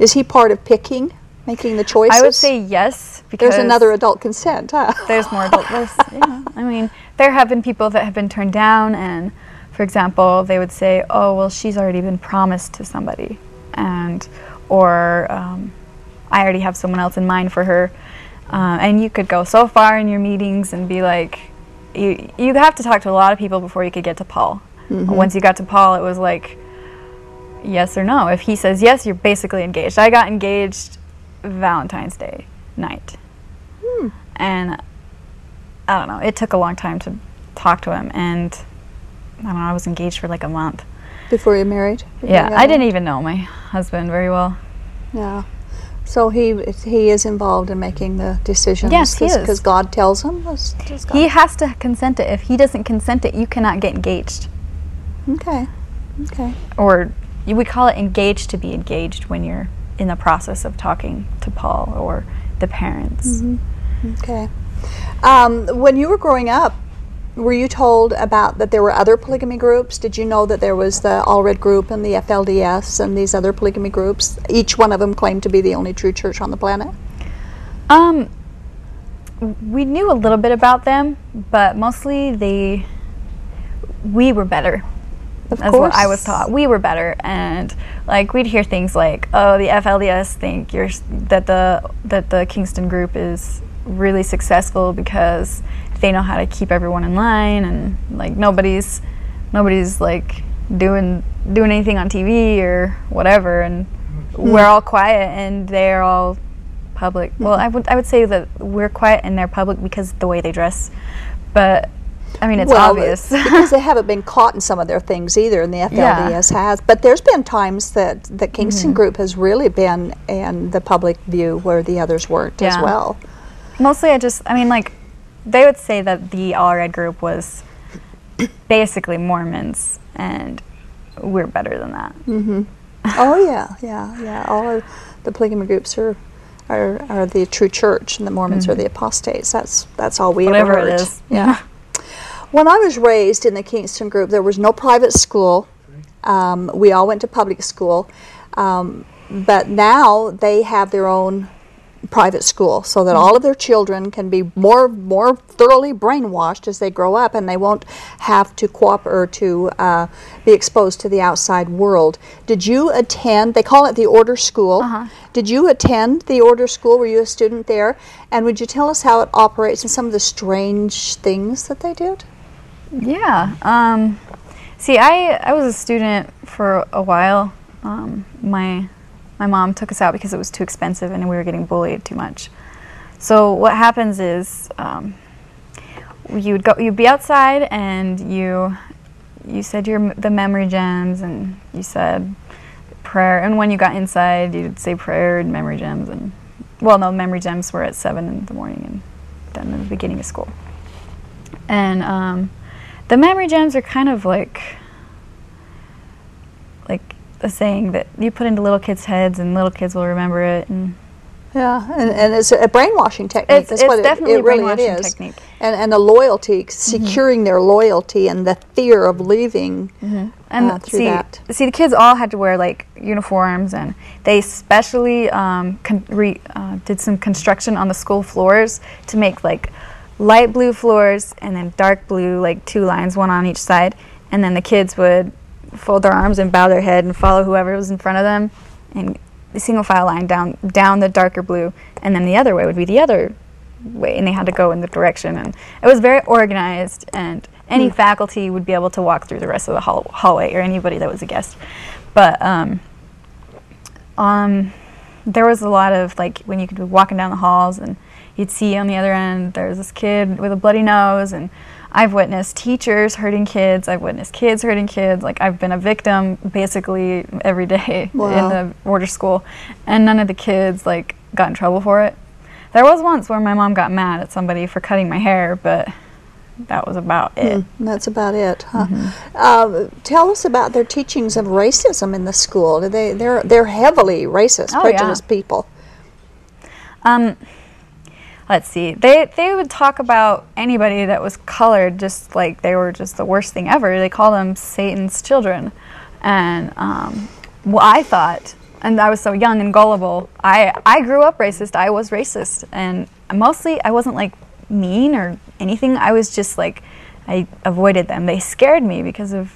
Is he part of picking, making the choices? I would say yes because there's another adult consent. Huh? there's more adult. There's, yeah, I mean, there have been people that have been turned down, and for example, they would say, "Oh, well, she's already been promised to somebody," and or um, "I already have someone else in mind for her," uh, and you could go so far in your meetings and be like, you you have to talk to a lot of people before you could get to Paul. Once you got to Paul, it was like yes or no. If he says yes, you're basically engaged. I got engaged Valentine's Day night. Hmm. And I don't know, it took a long time to talk to him and I don't know, I was engaged for like a month. Before you're married? Before Yeah, you I didn't even know my husband very well. Yeah. So he he is involved in making the decisions. Yes, he is. Because God tells him. Does- does God- He has to consent it. If he doesn't consent it, you cannot get engaged. Okay. Okay. Or we call it engaged to be engaged when you're in the process of talking to Paul or the parents. Okay. Um, when you were growing up, were you told about that there were other polygamy groups? Did you know that there was the Allred group and the FLDS and these other polygamy groups? Each one of them claimed to be the only true church on the planet. Um, we knew a little bit about them, but mostly they, we were better. Of That's what I was taught. We were better, and like we'd hear things like, "Oh, the FLDS think you're that the that the Kingston group is really successful because they know how to keep everyone in line, and like nobody's nobody's like doing doing anything on TV or whatever, and mm-hmm. we're all quiet, and they're all public. Well, mm-hmm. I would I would say that we're quiet and they're public because of the way they dress, but I mean it's well, obvious. because they haven't been caught in some of their things either, and the FLDS has. But there's been times that the Kingston Mm-hmm. group has really been in the public view where the others weren't as well. Mostly, I just, I mean, like, they would say that the All Red group was basically Mormons, and we're better than that. Oh yeah, yeah, yeah. All of the polygamy groups are are, are the true church, and the Mormons are the apostates. That's that's all we Mm-hmm. Whatever ever heard. is. Yeah. When I was raised in the Kingston group, there was no private school. Um, we all went to public school, um, but now they have their own private school so that all of their children can be more more thoroughly brainwashed as they grow up and they won't have to cooperate or to uh, be exposed to the outside world. Did you attend? They call it the order school. Did you attend the order school? Were you a student there? And would you tell us how it operates and some of the strange things that they did? Yeah. Um, see, I, I was a student for a while. Um, my my mom took us out because it was too expensive and we were getting bullied too much. So what happens is um, you'd go, you'd be outside, and you you said your the memory gems, and you said prayer. And when you got inside, you'd say prayer and memory gems, and well, no, memory gems were at seven in the morning, and then in the beginning of school. And um, the memory gems are kind of like like a saying that you put into little kids' heads, and little kids will remember it. And Yeah, and, and it's a brainwashing technique. It's- That's it's what definitely it, a really brainwashing is. technique. Mm-hmm. And, and the loyalty, securing their loyalty and the fear of leaving and uh, through see, that. see, the kids all had to wear like uniforms, and they specially um, con- re- uh, did some construction on the school floors to make like light blue floors and then dark blue, like two lines, one on each side. And then the kids would fold their arms and bow their head and follow whoever was in front of them, and the single file line down down the darker blue, and then the other way would be the other way, and they had to go in the direction. And it was very organized, and any faculty would be able to walk through the rest of the hall- hallway, or anybody that was a guest. But um, um, there was a lot of like when you could be walking down the halls, and you'd see on the other end there's this kid with a bloody nose, and I've witnessed teachers hurting kids. I've witnessed kids hurting kids. Like I've been a victim basically every day Wow. in the order school, and none of the kids like got in trouble for it. There was once where my mom got mad at somebody for cutting my hair, but that was about it. And that's about it. Huh? Mm-hmm. Uh, tell us about their teachings of racism in the school. Do They they're they're heavily racist, Oh, yeah. prejudiced people. Um, let's see. They they would talk about anybody that was colored just like they were just the worst thing ever. They call them Satan's children, and um, well, I thought, and I was so young and gullible. I I grew up racist. I was racist, and mostly I wasn't like mean or anything. I was just like I avoided them. They scared me because of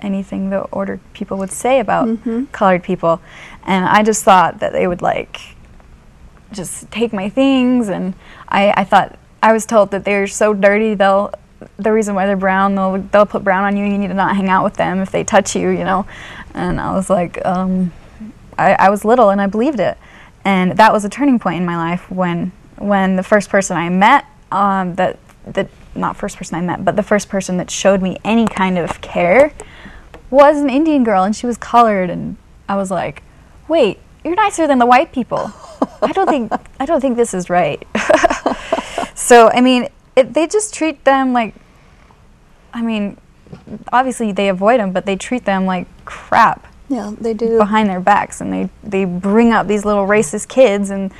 anything the ordered people would say about colored people, and I just thought that they would like just take my things and I, I thought I was told that they're so dirty they'll the reason why they're brown they'll they'll put brown on you and you need to not hang out with them if they touch you you know? And I was like um, I, I was little and I believed it. And that was a turning point in my life when when the first person I met um, that that not first person I met but the first person that showed me any kind of care was an Indian girl and she was colored and I was like wait you're nicer than the white people I don't think I don't think this is right. so I mean, it, they just treat them like. I mean, obviously they avoid them, but they treat them like crap Yeah, they do. behind their backs, and they they bring up these little racist kids, and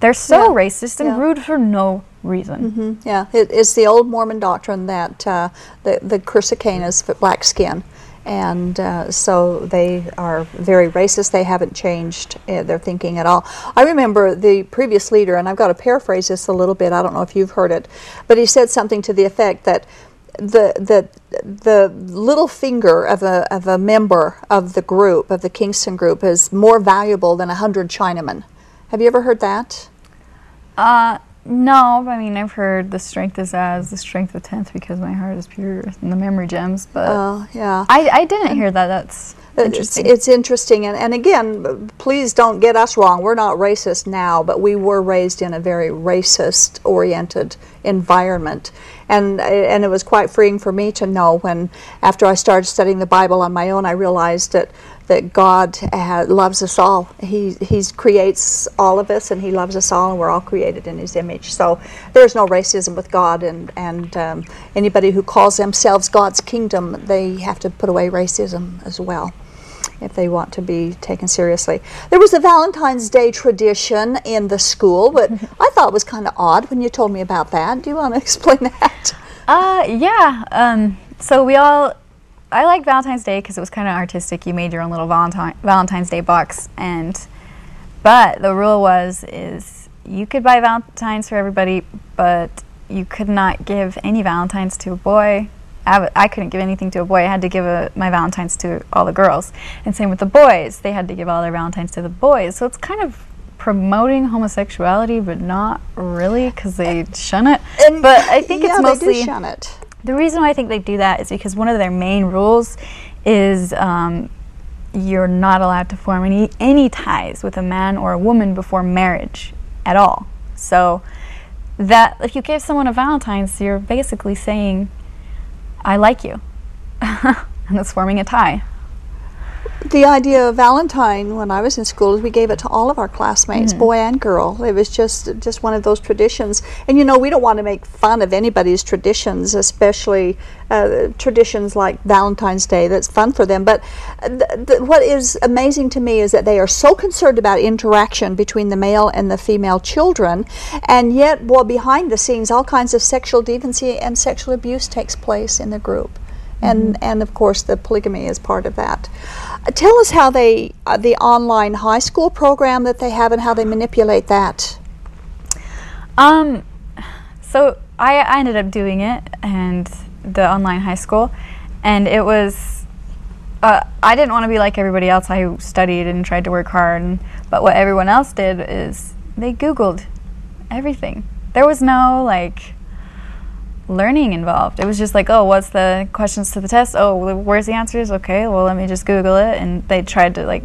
they're so Yeah. racist and Yeah. rude for no reason. Mhm, Yeah, it, it's the old Mormon doctrine that uh, the the curse of Cain is for black skin, and uh, so they are very racist. They haven't changed uh, their thinking at all. I remember the previous leader, and I've got to paraphrase this a little bit. I don't know if you've heard it, but he said something to the effect that the the the little finger of a of a member of the group of the Kingston group is more valuable than a hundred Chinamen. Have you ever heard that? Uh, no, I mean I've heard the strength is as the strength of tenth because my heart is pure and the memory gems, but Uh, yeah. I, I didn't hear that. That's It's- interesting. It's, interesting, and, and again, please don't get us wrong. We're not racist now, but we were raised in a very racist-oriented environment, and and it was quite freeing for me to know when, after I started studying the Bible on my own, I realized that that God loves us all. He He creates all of us, and He loves us all, and we're all created in His image. So there's no racism with God, and and um, anybody who calls themselves God's kingdom, they have to put away racism as well if they want to be taken seriously. There was a Valentine's Day tradition in the school, but I thought was kind of odd when you told me about that. Do you want to explain that? Uh, yeah. Um, so we all, I like Valentine's Day because it was kind of artistic. You made your own little Valentine Valentine's Day box, and but the rule was is you could buy Valentines for everybody, but you could not give any Valentines to a boy. I, w- I couldn't give anything to a boy. I had to give a, my Valentines to all the girls, and same with the boys. They had to give all their Valentines to the boys. So it's kind of promoting homosexuality, but not really because they shun it. but I think yeah, it's mostly they do shun it. The reason why I think they do that is because one of their main rules is um, you're not allowed to form any any ties with a man or a woman before marriage at all. So that if you give someone a Valentine's, you're basically saying, I like you. and it's forming a tie. The idea of Valentine when I was in school is we gave it to all of our classmates, boy and girl. It was just just one of those traditions. And you know, we don't want to make fun of anybody's traditions, especially uh, traditions like Valentine's Day. That's fun for them. But th- th- what is amazing to me is that they are so concerned about interaction between the male and the female children, and yet, well, behind the scenes, all kinds of sexual deviancy and sexual abuse takes place in the group and and of course the polygamy is part of that. Uh, Tell us how they uh, the online high school program that they have and how they manipulate that. Um, so I, I ended up doing it and the online high school, and it was. Uh, I didn't want to be like everybody else. I studied and tried to work hard, and, but what everyone else did is they Googled everything. There was no like learning involved. It was just like, oh, what's the questions to the test? Oh, where's the answers? Okay, well, let me just Google it. And they tried to like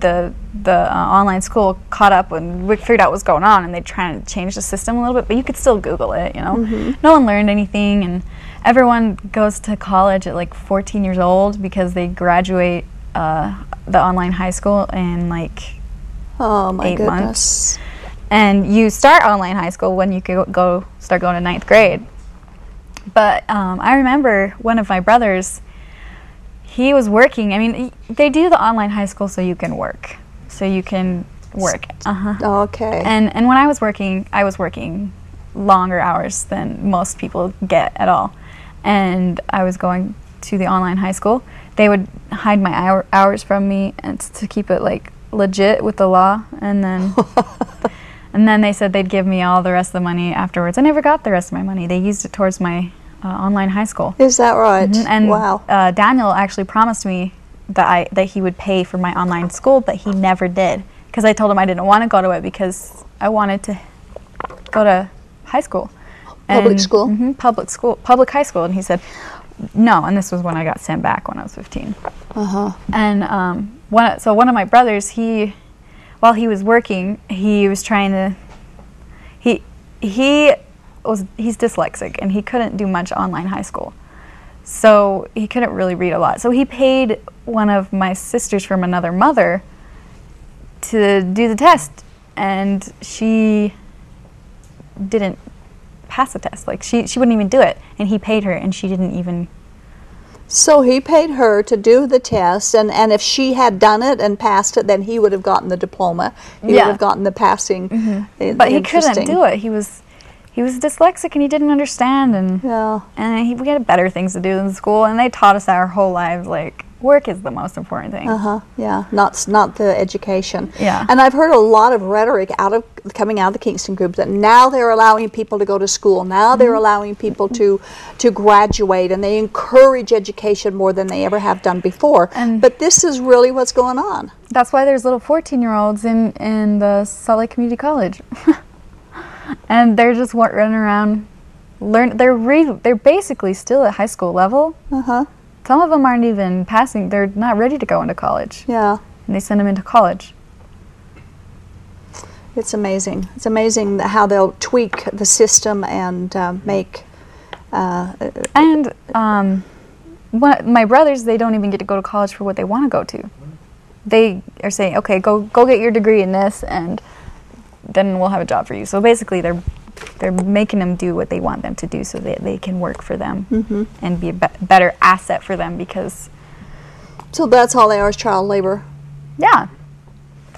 the the uh, online school caught up and we figured out what's going on, and they tried to change the system a little bit. But you could still Google it. You know, no one learned anything, and everyone goes to college at like 14 years old because they graduate uh, the online high school in like Oh my Eight goodness! months. and you start online high school when you go start going to ninth grade. But um, I remember one of my brothers, he was working. I mean, they do the online high school so you can work, so you can work. Uh huh. Okay. And and when I was working, I was working longer hours than most people get at all. And I was going to the online high school. They would hide my hour, hours from me and to keep it like legit with the law. And then and then they said they'd give me all the rest of the money afterwards. I never got the rest of my money. They used it towards my uh, online high school. is that right? Mhm, And wow. uh, Daniel actually promised me that I that he would pay for my online school, but he never did because I told him I didn't want to go to it because I wanted to go to high school, Public school? mhm, public school, public high school, and he said no. And this was when I got sent back when I was 15. Uh huh. And um, one, so one of my brothers, he, while he was working, he was trying to, he, he was, he's dyslexic and he couldn't do much online high school. So he couldn't really read a lot. So he paid one of my sisters from another mother to do the test. And she didn't pass the test. Like she, she wouldn't even do it. And he paid her and she didn't even So he paid her to do the test, and, and if she had done it and passed it, then he would have gotten the diploma. He Yeah. would have gotten the passing. Mm-hmm. I- but he couldn't do it. He was he was dyslexic and he didn't understand and Yeah. and he, we had better things to do than school and they taught us our whole lives like work is the most important thing. Uh huh. Yeah. Not not the education. Yeah. And I've heard a lot of rhetoric out of coming out of the Kingston group that now they're allowing people to go to school. Now they're Mm-hmm. allowing people to to graduate, and they encourage education more than they ever have done before. And- but this is really what's going on. That's why there's little 14 year olds in in the Salt Lake Community College, and they're just running around. Learn. They're re- They're basically still at high school level. Uh huh. Some of them aren't even passing. They're not ready to go into college, Yeah. and they send them into college. It's amazing. It's amazing how they'll tweak the system and uh, make. Uh, And um, my brothers, they don't even get to go to college for what they want to go to. They are saying, okay, go go get your degree in this, and then we'll have a job for you. So basically, they're they're making them do what they want them to do, so that they can work for them and be a be- better asset for them. Because so that's all they are is child labor. yeah,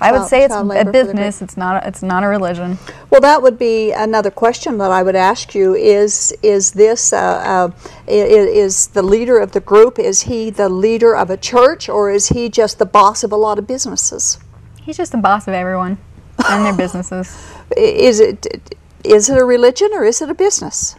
I would say it's a labor for the business. It's not. A, it's not a religion. Well, that would be another question that I would ask you: Is is this uh, uh, is the leader of the group? Is he the leader of a church, or is he just the boss of a lot of businesses? He's just the boss of everyone and their businesses. Is it is it a religion or is it a business?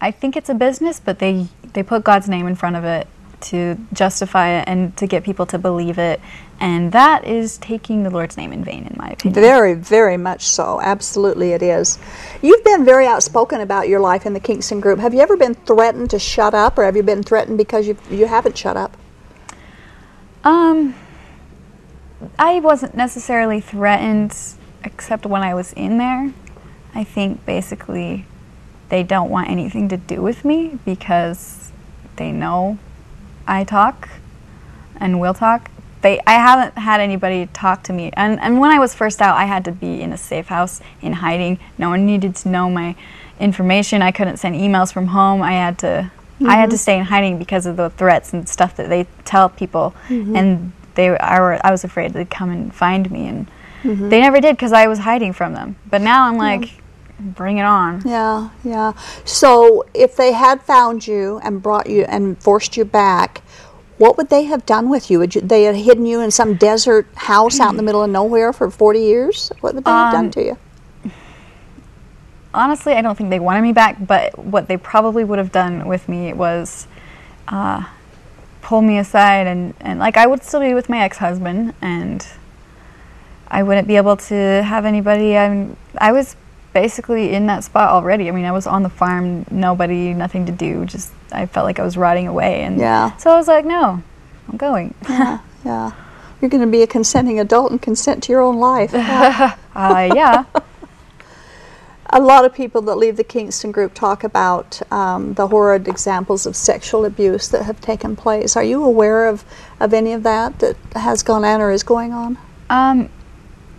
I think it's a business, but they they put God's name in front of it to justify it and to get people to believe it, and that is taking the Lord's name in vain, in my opinion. Very, very much so. Absolutely, it is. You've been very outspoken about your life in the Kingston group. Have you ever been threatened to shut up, or have you been threatened because you you haven't shut up? Um, I wasn't necessarily threatened, except when I was in there. I think basically they don't want anything to do with me because they know I talk and will talk. They, I haven't had anybody talk to me. And, and when I was first out, I had to be in a safe house in hiding. No one needed to know my information. I couldn't send emails from home. I had to I had to mm-hmm. stay in hiding because of the threats and stuff that they tell people. Mm-hmm. And they I, were, I was afraid they'd come and find me and they never did because I was hiding from them. But now I'm like bring it on. Yeah, yeah. So if they had found you and brought you and forced you back, what would they have done with you? Would you they had hidden you in some desert house out in the middle of nowhere for 40 years? What would they have done Um, to you? honestly, I don't think they wanted me back, but what they probably would have done with me was uh, pull me aside and, and like I would still be with my ex husband and I wouldn't be able to have anybody. I'm, I was basically in that spot already. I mean, I was on the farm, nobody, nothing to do. Just I felt like I was rotting away, and Yeah. so I was like, no, I'm going. Yeah, yeah. You're going to be a consenting adult and consent to your own life. uh, yeah. A lot of people that leave the Kingston group talk about um, the horrid examples of sexual abuse that have taken place. Are you aware of, of any of that that has gone on or is going on? Um,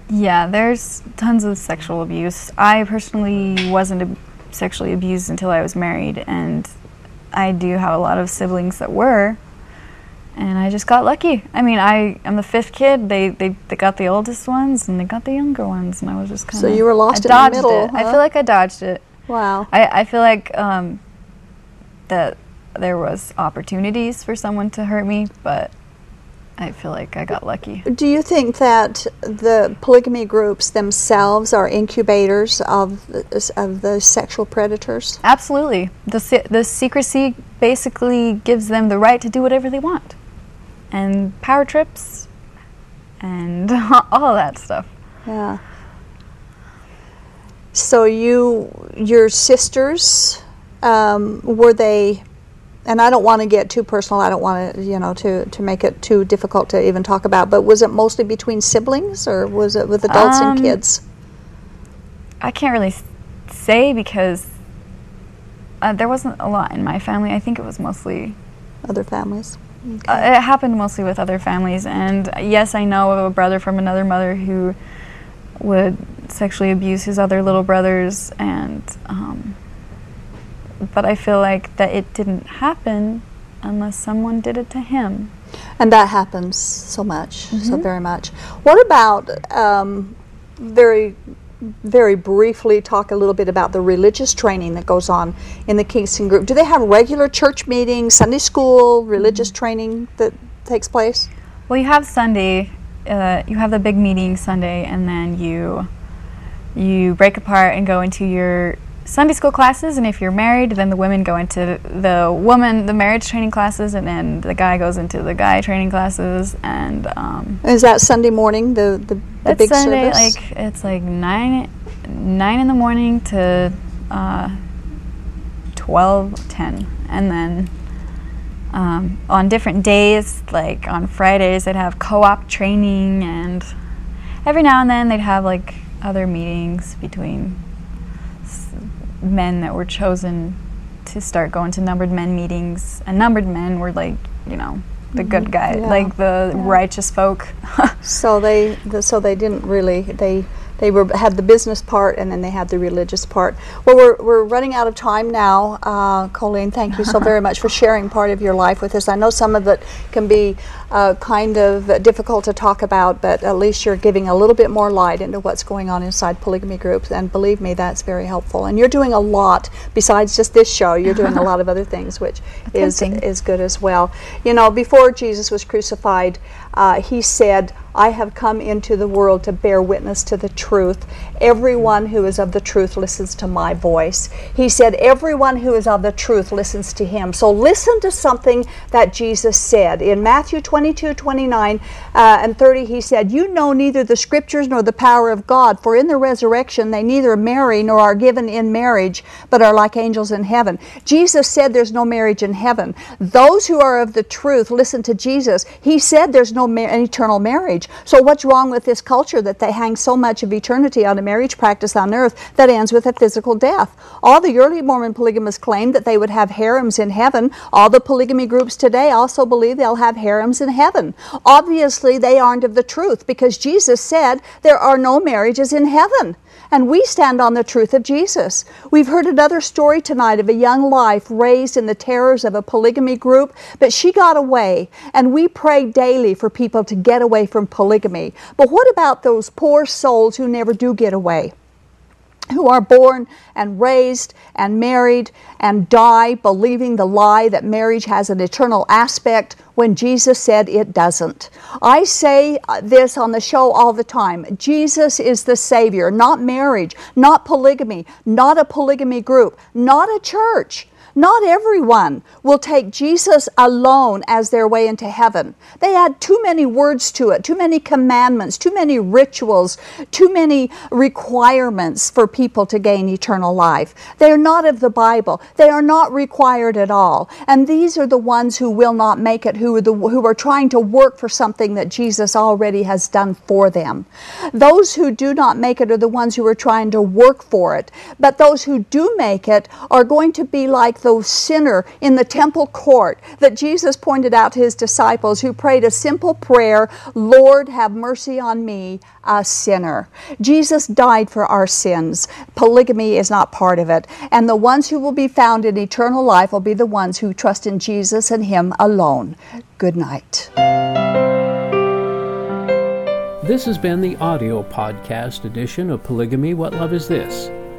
yeah, there's tons of sexual abuse. I personally wasn't ab- sexually abused until I was married, and I do have a lot of siblings that were, and I just got lucky. I mean, I am the fifth kid. They they, they got the oldest ones, and they got the younger ones, and I was just kind of so you were lost I in the middle, It. I feel like I dodged it. Wow. I I feel like um, that there was opportunities for someone to hurt me, but I feel like I got lucky. Do you think that the polygamy groups themselves are incubators of the, of the sexual predators? Absolutely. The, se- the secrecy basically gives them the right to do whatever they want. And power trips and all that stuff. Yeah. So you, your sisters, um, were they? And I don't want to get too personal. I don't want to, you know, to to make it too difficult to even talk about. But was it mostly between siblings, or was it with adults and Um, kids? I can't really say because uh, there wasn't a lot in my family. I think it was mostly, Other families. uh, it happened mostly with other families. And yes, I know of a brother from another mother who would sexually abuse his other little brothers. And, um, but I feel like that it didn't happen unless someone did it to him. And that happens so much, so Mm-hmm. very much. What about um, very, very briefly talk a little bit about the religious training that goes on in the Kingston group? Do they have regular church meetings, Sunday school, Mm-hmm. religious training that takes place? Well, you have Sunday. Uh, you have the big meeting Sunday, and then you you break apart and go into your Sunday school classes. And if you're married, then the women go into the woman the marriage training classes, and then the guy goes into the guy training classes. And um, Is that Sunday morning, the, the, the big Sunday. service? Like it's like nine nine in the morning to uh, twelve ten, and then. Um, on different days, like on Fridays, they'd have co-op training, and every now and then they'd have like other meetings between men that were chosen to start going to numbered men meetings. And numbered men were like, you know, the good guy, Mm-hmm. Yeah. like the Yeah. righteous folk. So they, the, so they didn't really they they were had the business part and then they had the religious part. Well, we're we're running out of time now. Uh, Colleen, thank you so very much for sharing part of your life with us. I know some of it can be uh, kind of difficult to talk about, but at least you're giving a little bit more light into what's going on inside polygamy groups. And believe me, that's very helpful. And you're doing a lot besides just this show. You're doing a lot of other things, which is is good as well. You know, before Jesus was crucified, uh, he said, I have come into the world to bear witness to the truth. Everyone who is of the truth listens to my voice. He said, Everyone who is of the truth listens to him. So listen to something that Jesus said. In Matthew 22 29 uh, and 30, he said, You know neither the scriptures nor the power of God, for in the resurrection they neither marry nor are given in marriage, but are like angels in heaven. Jesus said there's no marriage in heaven. Those who are of the truth listen to Jesus. He said there's no eternal marriage. marriage. So, what's wrong with this culture that they hang so much of eternity on a marriage practice on earth that ends with a physical death? All the early Mormon polygamists claimed that they would have harems in heaven. All the polygamy groups today also believe they'll have harems in heaven. Obviously, they aren't of the truth because Jesus said there are no marriages in heaven. And we stand on the truth of Jesus. We've heard another story tonight of a young life raised in the terrors of a polygamy group, but she got away. And we pray daily for people to get away from polygamy. But what about those poor souls who never do get away? who are born and raised and married and die believing the lie that marriage has an eternal aspect when Jesus said it doesn't. I say this on the show all the time Jesus is the Savior, not marriage, not polygamy, not a polygamy group, not a church. Not everyone will take Jesus alone as their way into heaven. They add too many words to it, too many commandments, too many rituals, too many requirements for people to gain eternal life. They are not of the Bible. They are not required at all. And these are the ones who will not make it, who are, the, who are trying to work for something that Jesus already has done for them. Those who do not make it are the ones who are trying to work for it. But those who do make it are going to be like the sinner in the temple court that Jesus pointed out to his disciples who prayed a simple prayer Lord, have mercy on me, a sinner. Jesus died for our sins. Polygamy is not part of it. And the ones who will be found in eternal life will be the ones who trust in Jesus and Him alone. Good night. This has been the audio podcast edition of Polygamy What Love Is This?